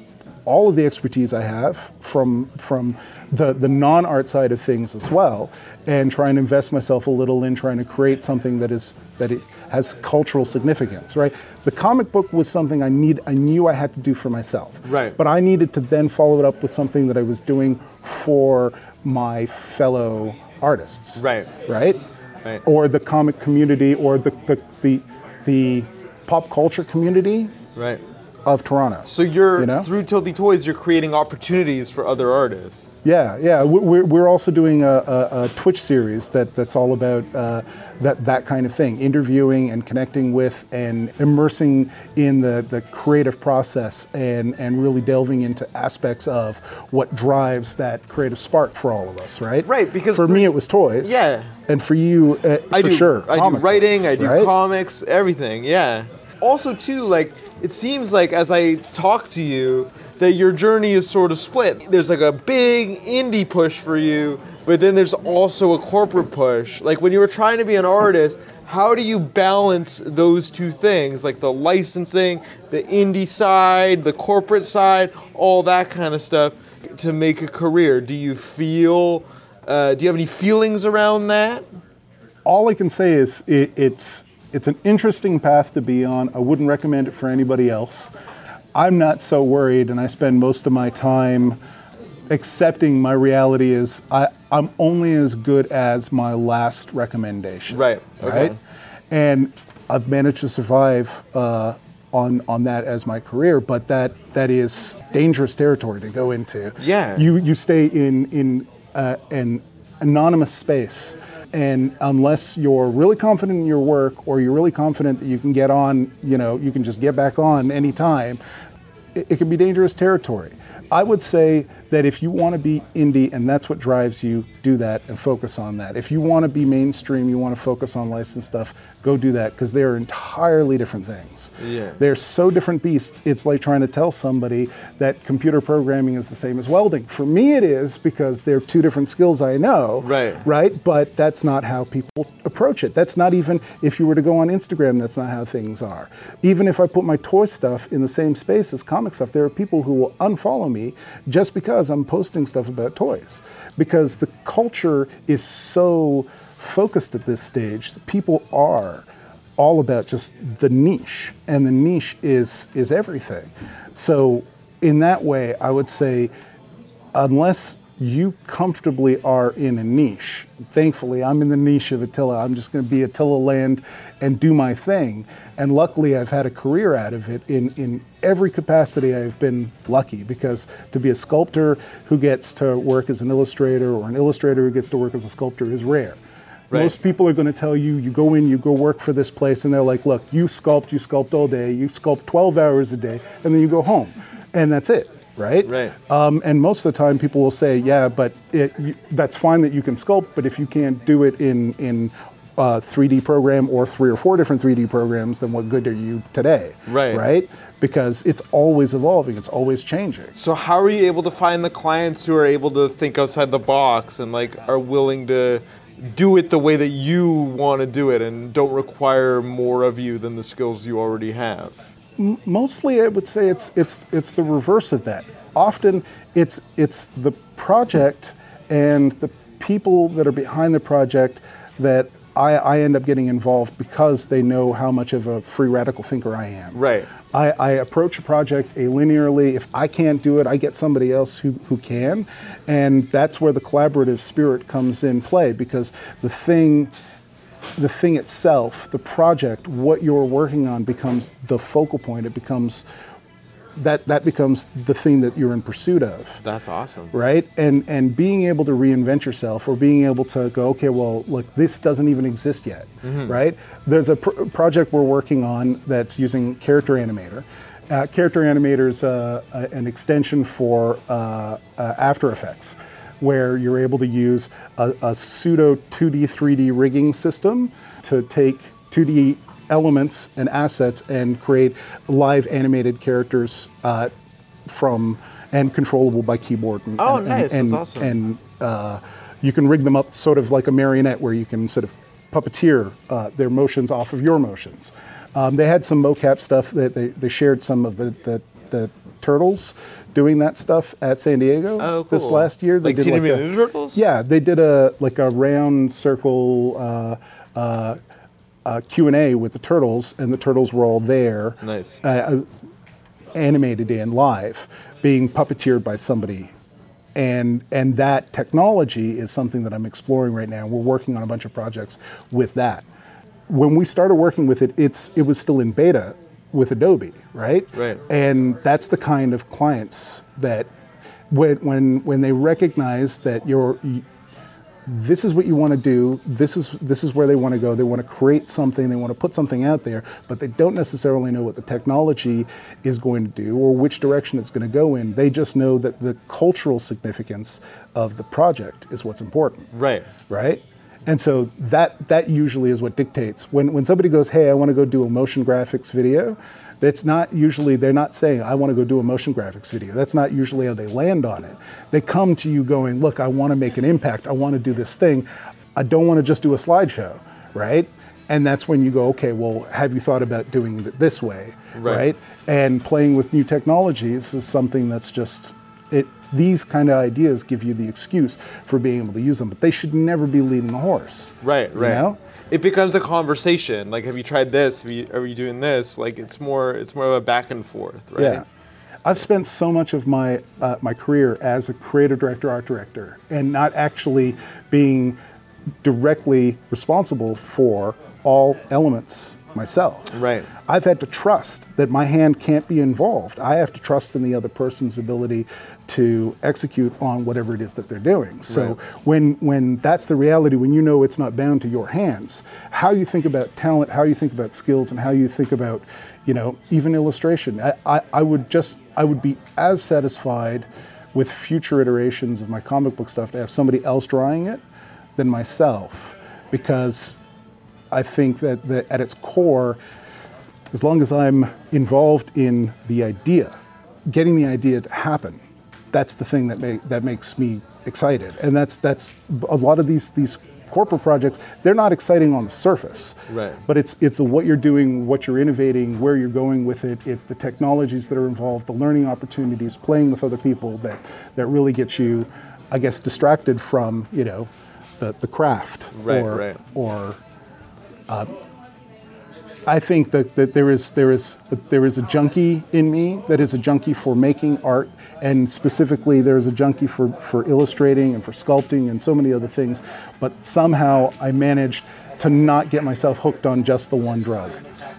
all of the expertise I have from from the the non art side of things as well, and try and invest myself a little in trying to create something that is that it has cultural significance. Right. The comic book was something I need. I knew I had to do for myself. Right. But I needed to then follow it up with something that I was doing for my fellow artists. Right. Right. Right. Or the comic community, or the the the, the pop culture community Right. Of Toronto. So you're You know? through Tilty Toys, you're creating opportunities for other artists. Yeah, yeah. We- We're, we're also doing a, a, a Twitch series that, that's all about uh, that, that kind of thing interviewing and connecting with and immersing in the, the creative process and, and really delving into aspects of what drives that creative spark for all of us, right? Right, because for for- me it was toys. Yeah. And for you, uh, I for do. sure. I do writing. books, I do right? comics. Everything. Yeah. Also, too, like it seems like as I talk to you, that your journey is sort of split. There's like a big indie push for you, but then there's also a corporate push. Like when you were trying to be an artist, how do you balance those two things, like the licensing, the indie side, the corporate side, all that kind of stuff, to make a career? Do you feel? Uh, do you have any feelings around that? all I can say is it, it's it's an interesting path to be on. I wouldn't recommend it for anybody else. I'm not so worried, and I spend most of my time accepting my reality is I, I'm only as good as my last recommendation. Right, okay. Right. And I've managed to survive uh, on on that as my career, but that that is dangerous territory to go into. Yeah. You you stay in in uh, an anonymous space. And unless you're really confident in your work, or you're really confident that you can get on, you know, you can just get back on anytime, it, it can be dangerous territory. I would say that if you want to be indie and that's what drives you, do that and focus on that. If you want to be mainstream, you want to focus on licensed stuff, go do that because they are entirely different things. Yeah. They're so different beasts. It's like trying to tell somebody that computer programming is the same as welding. For me, it is because they're two different skills I know. Right. Right. But that's not how people approach it. That's not even if you were to go on Instagram. That's not how things are. Even if I put my toy stuff in the same space as comic stuff, there are people who will unfollow me just because I'm posting stuff about toys. Because the culture is so focused at this stage. People are all about just the niche, and the niche is is everything. So in that way, I would say, unless you comfortably are in a niche. Thankfully, I'm in the niche of Attila. I'm just going to be Attila Land and do my thing. And luckily, I've had a career out of it in, in every capacity. I've been lucky because to be a sculptor who gets to work as an illustrator or an illustrator who gets to work as a sculptor is rare. Right. Most people are going to tell you, you go in, you go work for this place, and they're like, look, you sculpt, you sculpt all day, you sculpt 12 hours a day, and then you go home. And that's it, right? Right. Um, and most of the time, people will say, yeah, but it, you, that's fine that you can sculpt, but if you can't do it in, in Uh, a 3D program or three or four different 3D programs, then what good are you today? Right. Right? Because it's always evolving, it's always changing. So how are you able to find the clients who are able to think outside the box and like are willing to do it the way that you want to do it and don't require more of you than the skills you already have? mostly I would say it's it's it's the reverse of that. Often it's it's the project and the people that are behind the project that I, I end up getting involved because they know how much of a free radical thinker I am. Right. I, I approach a project linearly. If I can't do it, I get somebody else who, who can. And that's where the collaborative spirit comes in play because the thing the thing itself, the project, what you're working on becomes the focal point. It becomes that that becomes the thing that you're in pursuit of. That's awesome. Right? And and being able to reinvent yourself or being able to go, okay, well, look, this doesn't even exist yet. Right? There's a pr- project we're working on that's using Character Animator. Uh, Character Animator is uh, uh, an extension for uh, uh, After Effects where you're able to use a, a pseudo 2D, 3D rigging system to take 2D elements and assets and create live animated characters uh, from and controllable by keyboard. And, Oh, and, nice. And, That's awesome. And uh, you can rig them up sort of like a marionette, where you can sort of puppeteer uh, their motions off of your motions. Um, they had some mocap stuff that they, they shared some of the, the, the turtles doing that stuff at San Diego Oh, this last year. They Like did Teenage a- Mutant Ninja Turtles? Yeah, they did a like a round circle uh, uh, Q and A with the turtles, and the turtles were all there, Nice. uh, animated in live, being puppeteered by somebody. And, and that technology is something that I'm exploring right now. We're working on a bunch of projects with that. When we started working with it, it's, it was still in beta with Adobe, right? Right. And that's the kind of clients that when, when, when they recognize that you're, this is what you want to do this is this is where they want to go they want to create something they want to put something out there but they don't necessarily know what the technology is going to do or which direction it's going to go in. They just know that the cultural significance of the project is what's important. Right. right? And so that that usually is what dictates. When when somebody goes hey i want to go do a motion graphics video that's not usually they're not saying i want to go do a motion graphics video. That's not usually how they land on it. They come to you going look i want to make an impact. I want to do this thing. I don't want to just do a slideshow right? And that's when you go okay well have you thought about doing it this way? Right. right? And playing with new technologies is something that's just it these kind of ideas give you the excuse for being able to use them but they should never be leading the horse. Right, you right. know? It becomes a conversation. Like, have you tried this? Have you, are you doing this? Like, it's more, it's more of a back and forth, right? yeah i've spent so much of my uh, my career as a creative director art director and not actually being directly responsible for all elements myself Right. I've had to trust that my hand can't be involved. I have to trust in the other person's ability to execute on whatever it is that they're doing. So Right. when when that's the reality, when you know it's not bound to your hands, how you think about talent, how you think about skills, and how you think about, you know, even illustration. I, I, I would just I would be as satisfied with future iterations of my comic book stuff to have somebody else drawing it than myself because I think that, that at its core, as long as I'm involved in the idea, getting the idea to happen, that's the thing that, make, that makes me excited. And that's, that's a lot of these, these corporate projects, they're not exciting on the surface. Right. But it's, it's what you're doing, what you're innovating, where you're going with it. It's the technologies that are involved, the learning opportunities, playing with other people that, that really gets you, I guess, distracted from, you know, the, the craft. Right, or, right. Or uh, I think that, that there is there is there is a junkie in me that is a junkie for making art, and specifically there is a junkie for, for illustrating and for sculpting and so many other things. But somehow I managed to not get myself hooked on just the one drug.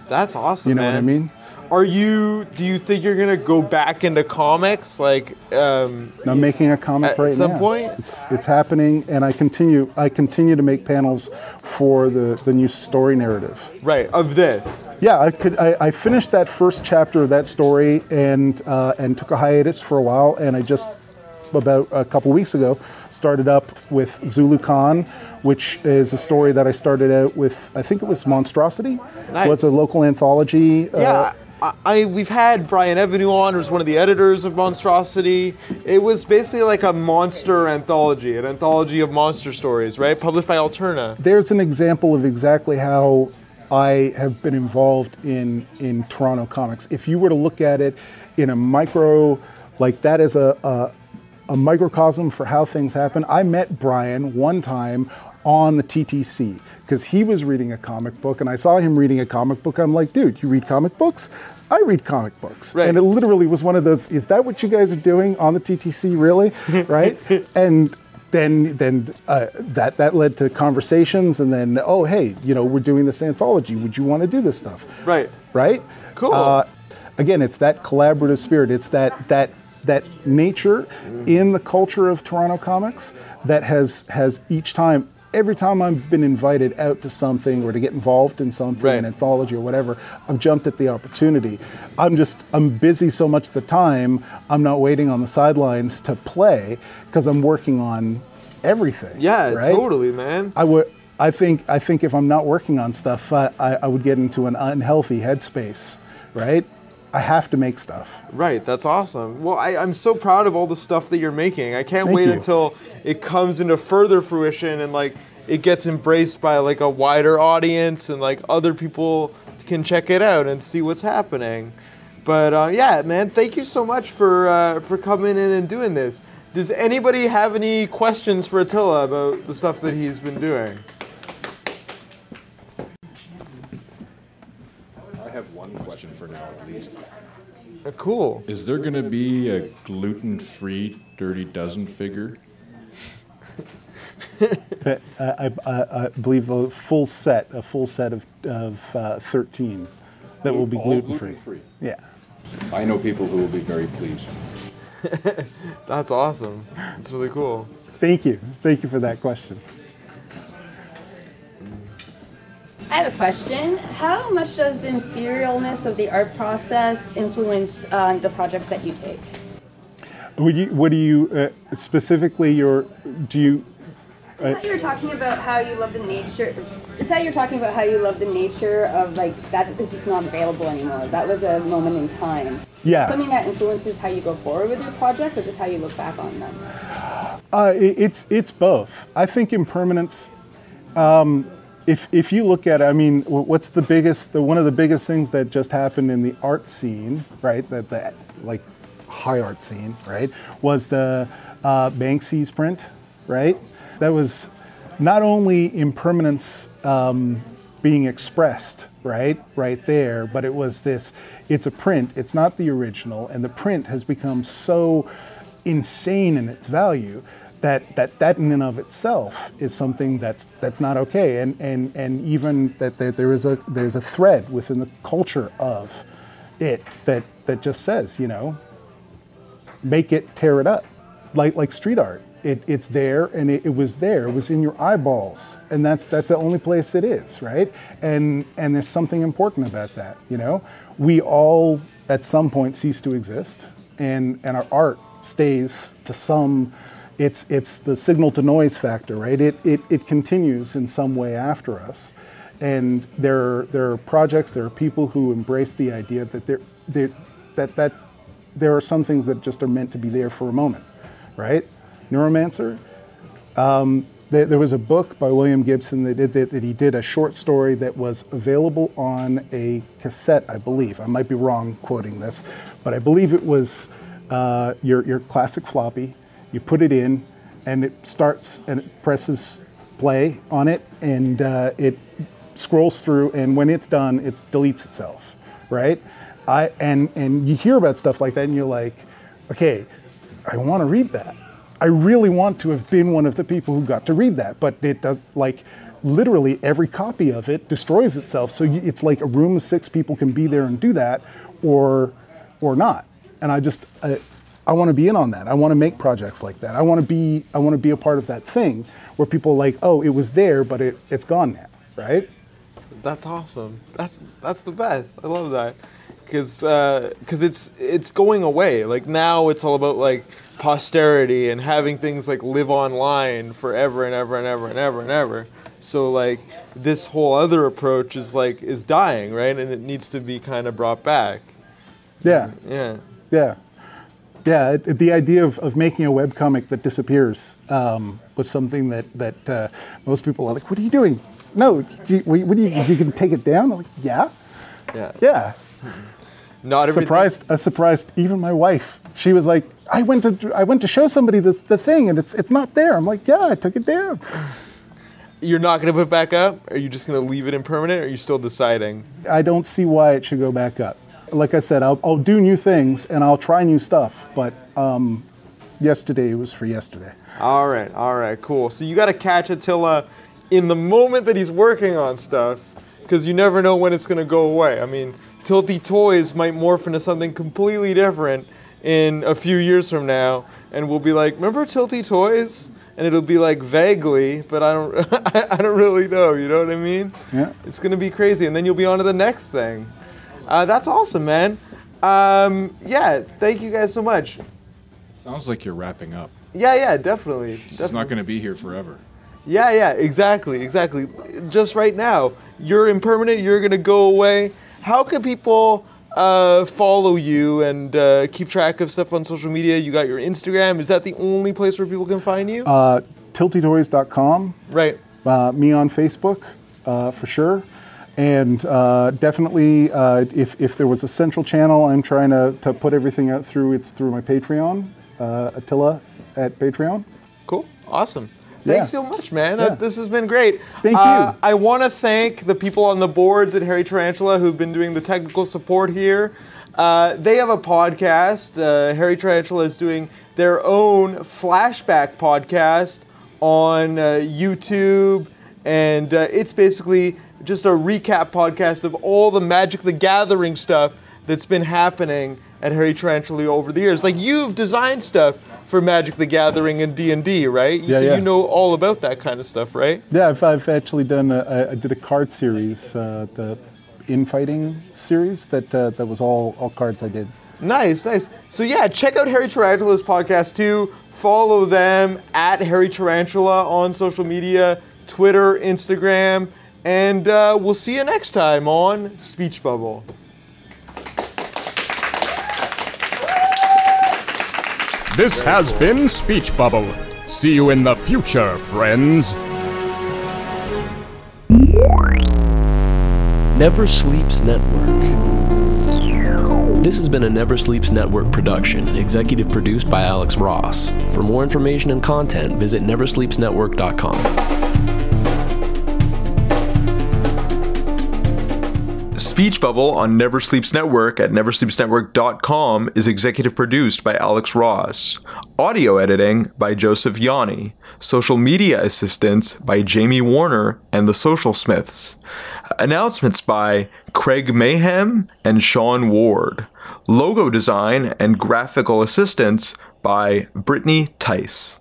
That's awesome. You know what I mean? Are you? Do you think you're gonna go back into comics? Like, um, I'm making a comic right now At right some now. point? it's it's happening, and I continue I continue to make panels for the the new story narrative. right of this. Yeah, I could. I, I finished that first chapter of that story and uh, and took a hiatus for a while, and I just about a couple weeks ago started up with Zulu Khan, which is a story that I started out with. I think it was Monstrosity. Nice. Was a local anthology. uh, Yeah, I, I we've had Brian Evanue on, who's one of the editors of Monstrosity. It was basically like a monster anthology, an anthology of monster stories, right? Published by Alterna. there's an example of exactly how I have been involved in in Toronto comics. If you were to look at it in a micro, like that is a, a a microcosm for how things happen. I met Brian one time on the TTC because he was reading a comic book and I saw him reading a comic book. I'm like, dude, you read comic books? I read comic books. Right. And it literally was one of those, is that what you guys are doing on the TTC, really? right? And then then uh, that that led to conversations and then oh hey you know we're doing this anthology would you want to do this stuff Right. right Cool. uh, again it's that collaborative spirit it's that that that nature in the culture of Toronto comics that has has each time every time I've been invited out to something or to get involved in something Right. an anthology or whatever I've jumped at the opportunity I'm just I'm busy so much of the time I'm not waiting on the sidelines to play because I'm working on everything Yeah, right? totally, man. I would. I think. I think if I'm not working on stuff, I, I, I would get into an unhealthy headspace. Right. I have to make stuff. Right, that's awesome. Well, I, I'm so proud of all the stuff that you're making. I can't Thank wait you. until it comes into further fruition and like it gets embraced by like a wider audience and like other people can check it out and see what's happening. But uh, yeah, man, thank you so much for uh, for coming in and doing this. Does anybody have any questions for Attila about the stuff that he's been doing? I have one question for now, at least. Uh, cool. Is there going to be a gluten-free Dirty Dozen figure? I, I, I, I believe a full set, a full set of, of uh, 13 that will be gluten free. gluten-free. Yeah. I know people who will be very pleased. That's awesome. That's really cool. Thank you. Thank you for that question. I have a question. How much does the inferiorness of the art process influence uh, the projects that you take? Would you, what do you uh, specifically? Your do you? I thought you were talking about how you love the nature. Is how you're talking about how you love the nature of like that is just not available anymore. That was a moment in time. Yeah. Something that influences how you go forward with your projects, or just how you look back on them. Uh, it- it's it's both. I think impermanence. Um, if if you look at, it, I mean, what's the biggest? The one of the biggest things that just happened in the art scene, right? That that like high art scene, right? Was the uh, Banksy's print, right? That was not only impermanence um, being expressed, right, right there, but it was this. It's a print. It's not the original, and the print has become so insane in its value that that that in and of itself is something that's that's not okay. And and and even that there, there is a there's a thread within the culture of it that that just says you know make it tear it up. Like like street art. It, it's there and it, it was there. It was in your eyeballs. And that's that's the only place it is right? And and there's something important about that you know? We all at some point cease to exist. And and our art stays to some. It's it's the signal to noise factor, right? It it, it continues in some way after us, and there there are projects, there are people who embrace the idea that there there that that there are some things that just are meant to be there for a moment, right? Neuromancer. Um, there, there was a book by William Gibson that, did, that, that he did a short story that was available on a cassette, I believe. I might be wrong quoting this, but I believe it was uh, your, your classic floppy. You put it in, and it starts and it presses play on it, and uh, it scrolls through, and when it's done, it deletes itself, right? I and and you hear about stuff like that, and you're like, okay, I want to read that. I really want to have been one of the people who got to read that, but it does like literally every copy of it destroys itself. So it's like a room of six people can be there and do that, or or not. And I just I, I want to be in on that. I want to make projects like that. I want to be I want to be a part of that thing where people are like, oh, it was there, but it, it's gone now, right? That's awesome. That's that's the best. I love that because because uh, it's it's going away. Like now, it's all about like posterity and having things like live online forever and ever and ever and ever and ever. So like this whole other approach is like is dying, right? And it needs to be kind of brought back. Yeah, Yeah. yeah, yeah. It, the idea of, of making a webcomic that disappears um, was something that that uh, most people are like, "What are you doing?" No, do you, what do you, you can take it down? I'm like, yeah, Yeah. yeah. Not everything- surprised I surprised even my wife. She was like, I went to I went to show somebody this, the thing and it's it's not there. I'm like, yeah, I took it down. You're not going to put it back up? Are you just going to leave it in permanent? Or are you still deciding? I don't see why it should go back up. Like I said, I'll, I'll do new things and I'll try new stuff, but um, yesterday was for yesterday. All right, all right, cool. So you got to catch Attila in the moment that he's working on stuff, because you never know when it's going to go away. I mean, Tilty Toys might morph into something completely different in a few years from now, and we'll be like, "Remember Tilty Toys?" And it'll be like vaguely, but I don't, I don't really know. You know what I mean? Yeah. It's gonna be crazy, and then you'll be on to the next thing. Uh, that's awesome, man. Um, yeah, thank you guys so much. Sounds like you're wrapping up. Yeah, yeah, definitely. It's definitely. not going to be here forever. Yeah, yeah, exactly, exactly. Just right now, you're impermanent. You're gonna go away. How can people uh, follow you and uh, keep track of stuff on social media? You got your Instagram. Is that the only place where people can find you? Uh, tiltytoys.com, right. uh, me on Facebook uh, for sure. And uh, definitely, uh, if, if there was a central channel, I'm trying to, to put everything out through it's through my Patreon, uh, Attila at Patreon. Cool. Awesome. Thanks Yeah. so much, man. That, Yeah. This has been great. Thank Uh, you. I want to thank the people on the boards at Hairy Tarantula who've been doing the technical support here. Uh, they have a podcast. Uh, Hairy Tarantula is doing their own flashback podcast on uh, YouTube, and uh, it's basically just a recap podcast of all the Magic the Gathering stuff that's been happening at Hairy Tarantula over the years. Like you've designed stuff for Magic the Gathering and D and D, right? You, Yeah, so yeah. you know all about that kind of stuff, right? Yeah, I've, I've actually done. A, I- I did a card series, uh, the infighting series. That uh, that was all all cards I did. Nice, nice. So yeah, check out Hairy Tarantula's podcast too. Follow them at Hairy Tarantula on social media, Twitter, Instagram, and uh, we'll see you next time on Speech Bubble. This has been Speech Bubble. See you in the future, friends. Never Sleeps Network. This has been a Never Sleeps Network production, executive produced by Alex Ross. For more information and content, visit neversleepsnetwork.com. Speech Bubble on Never Sleeps Network at neversleepsnetwork.com is executive produced by Alex Ross. Audio editing by Joseph Yanni. Social media assistance by Jamie Warner and the Social Smiths. Announcements by Craig Mayhem and Sean Ward. Logo design and graphical assistance by Brittany Tice.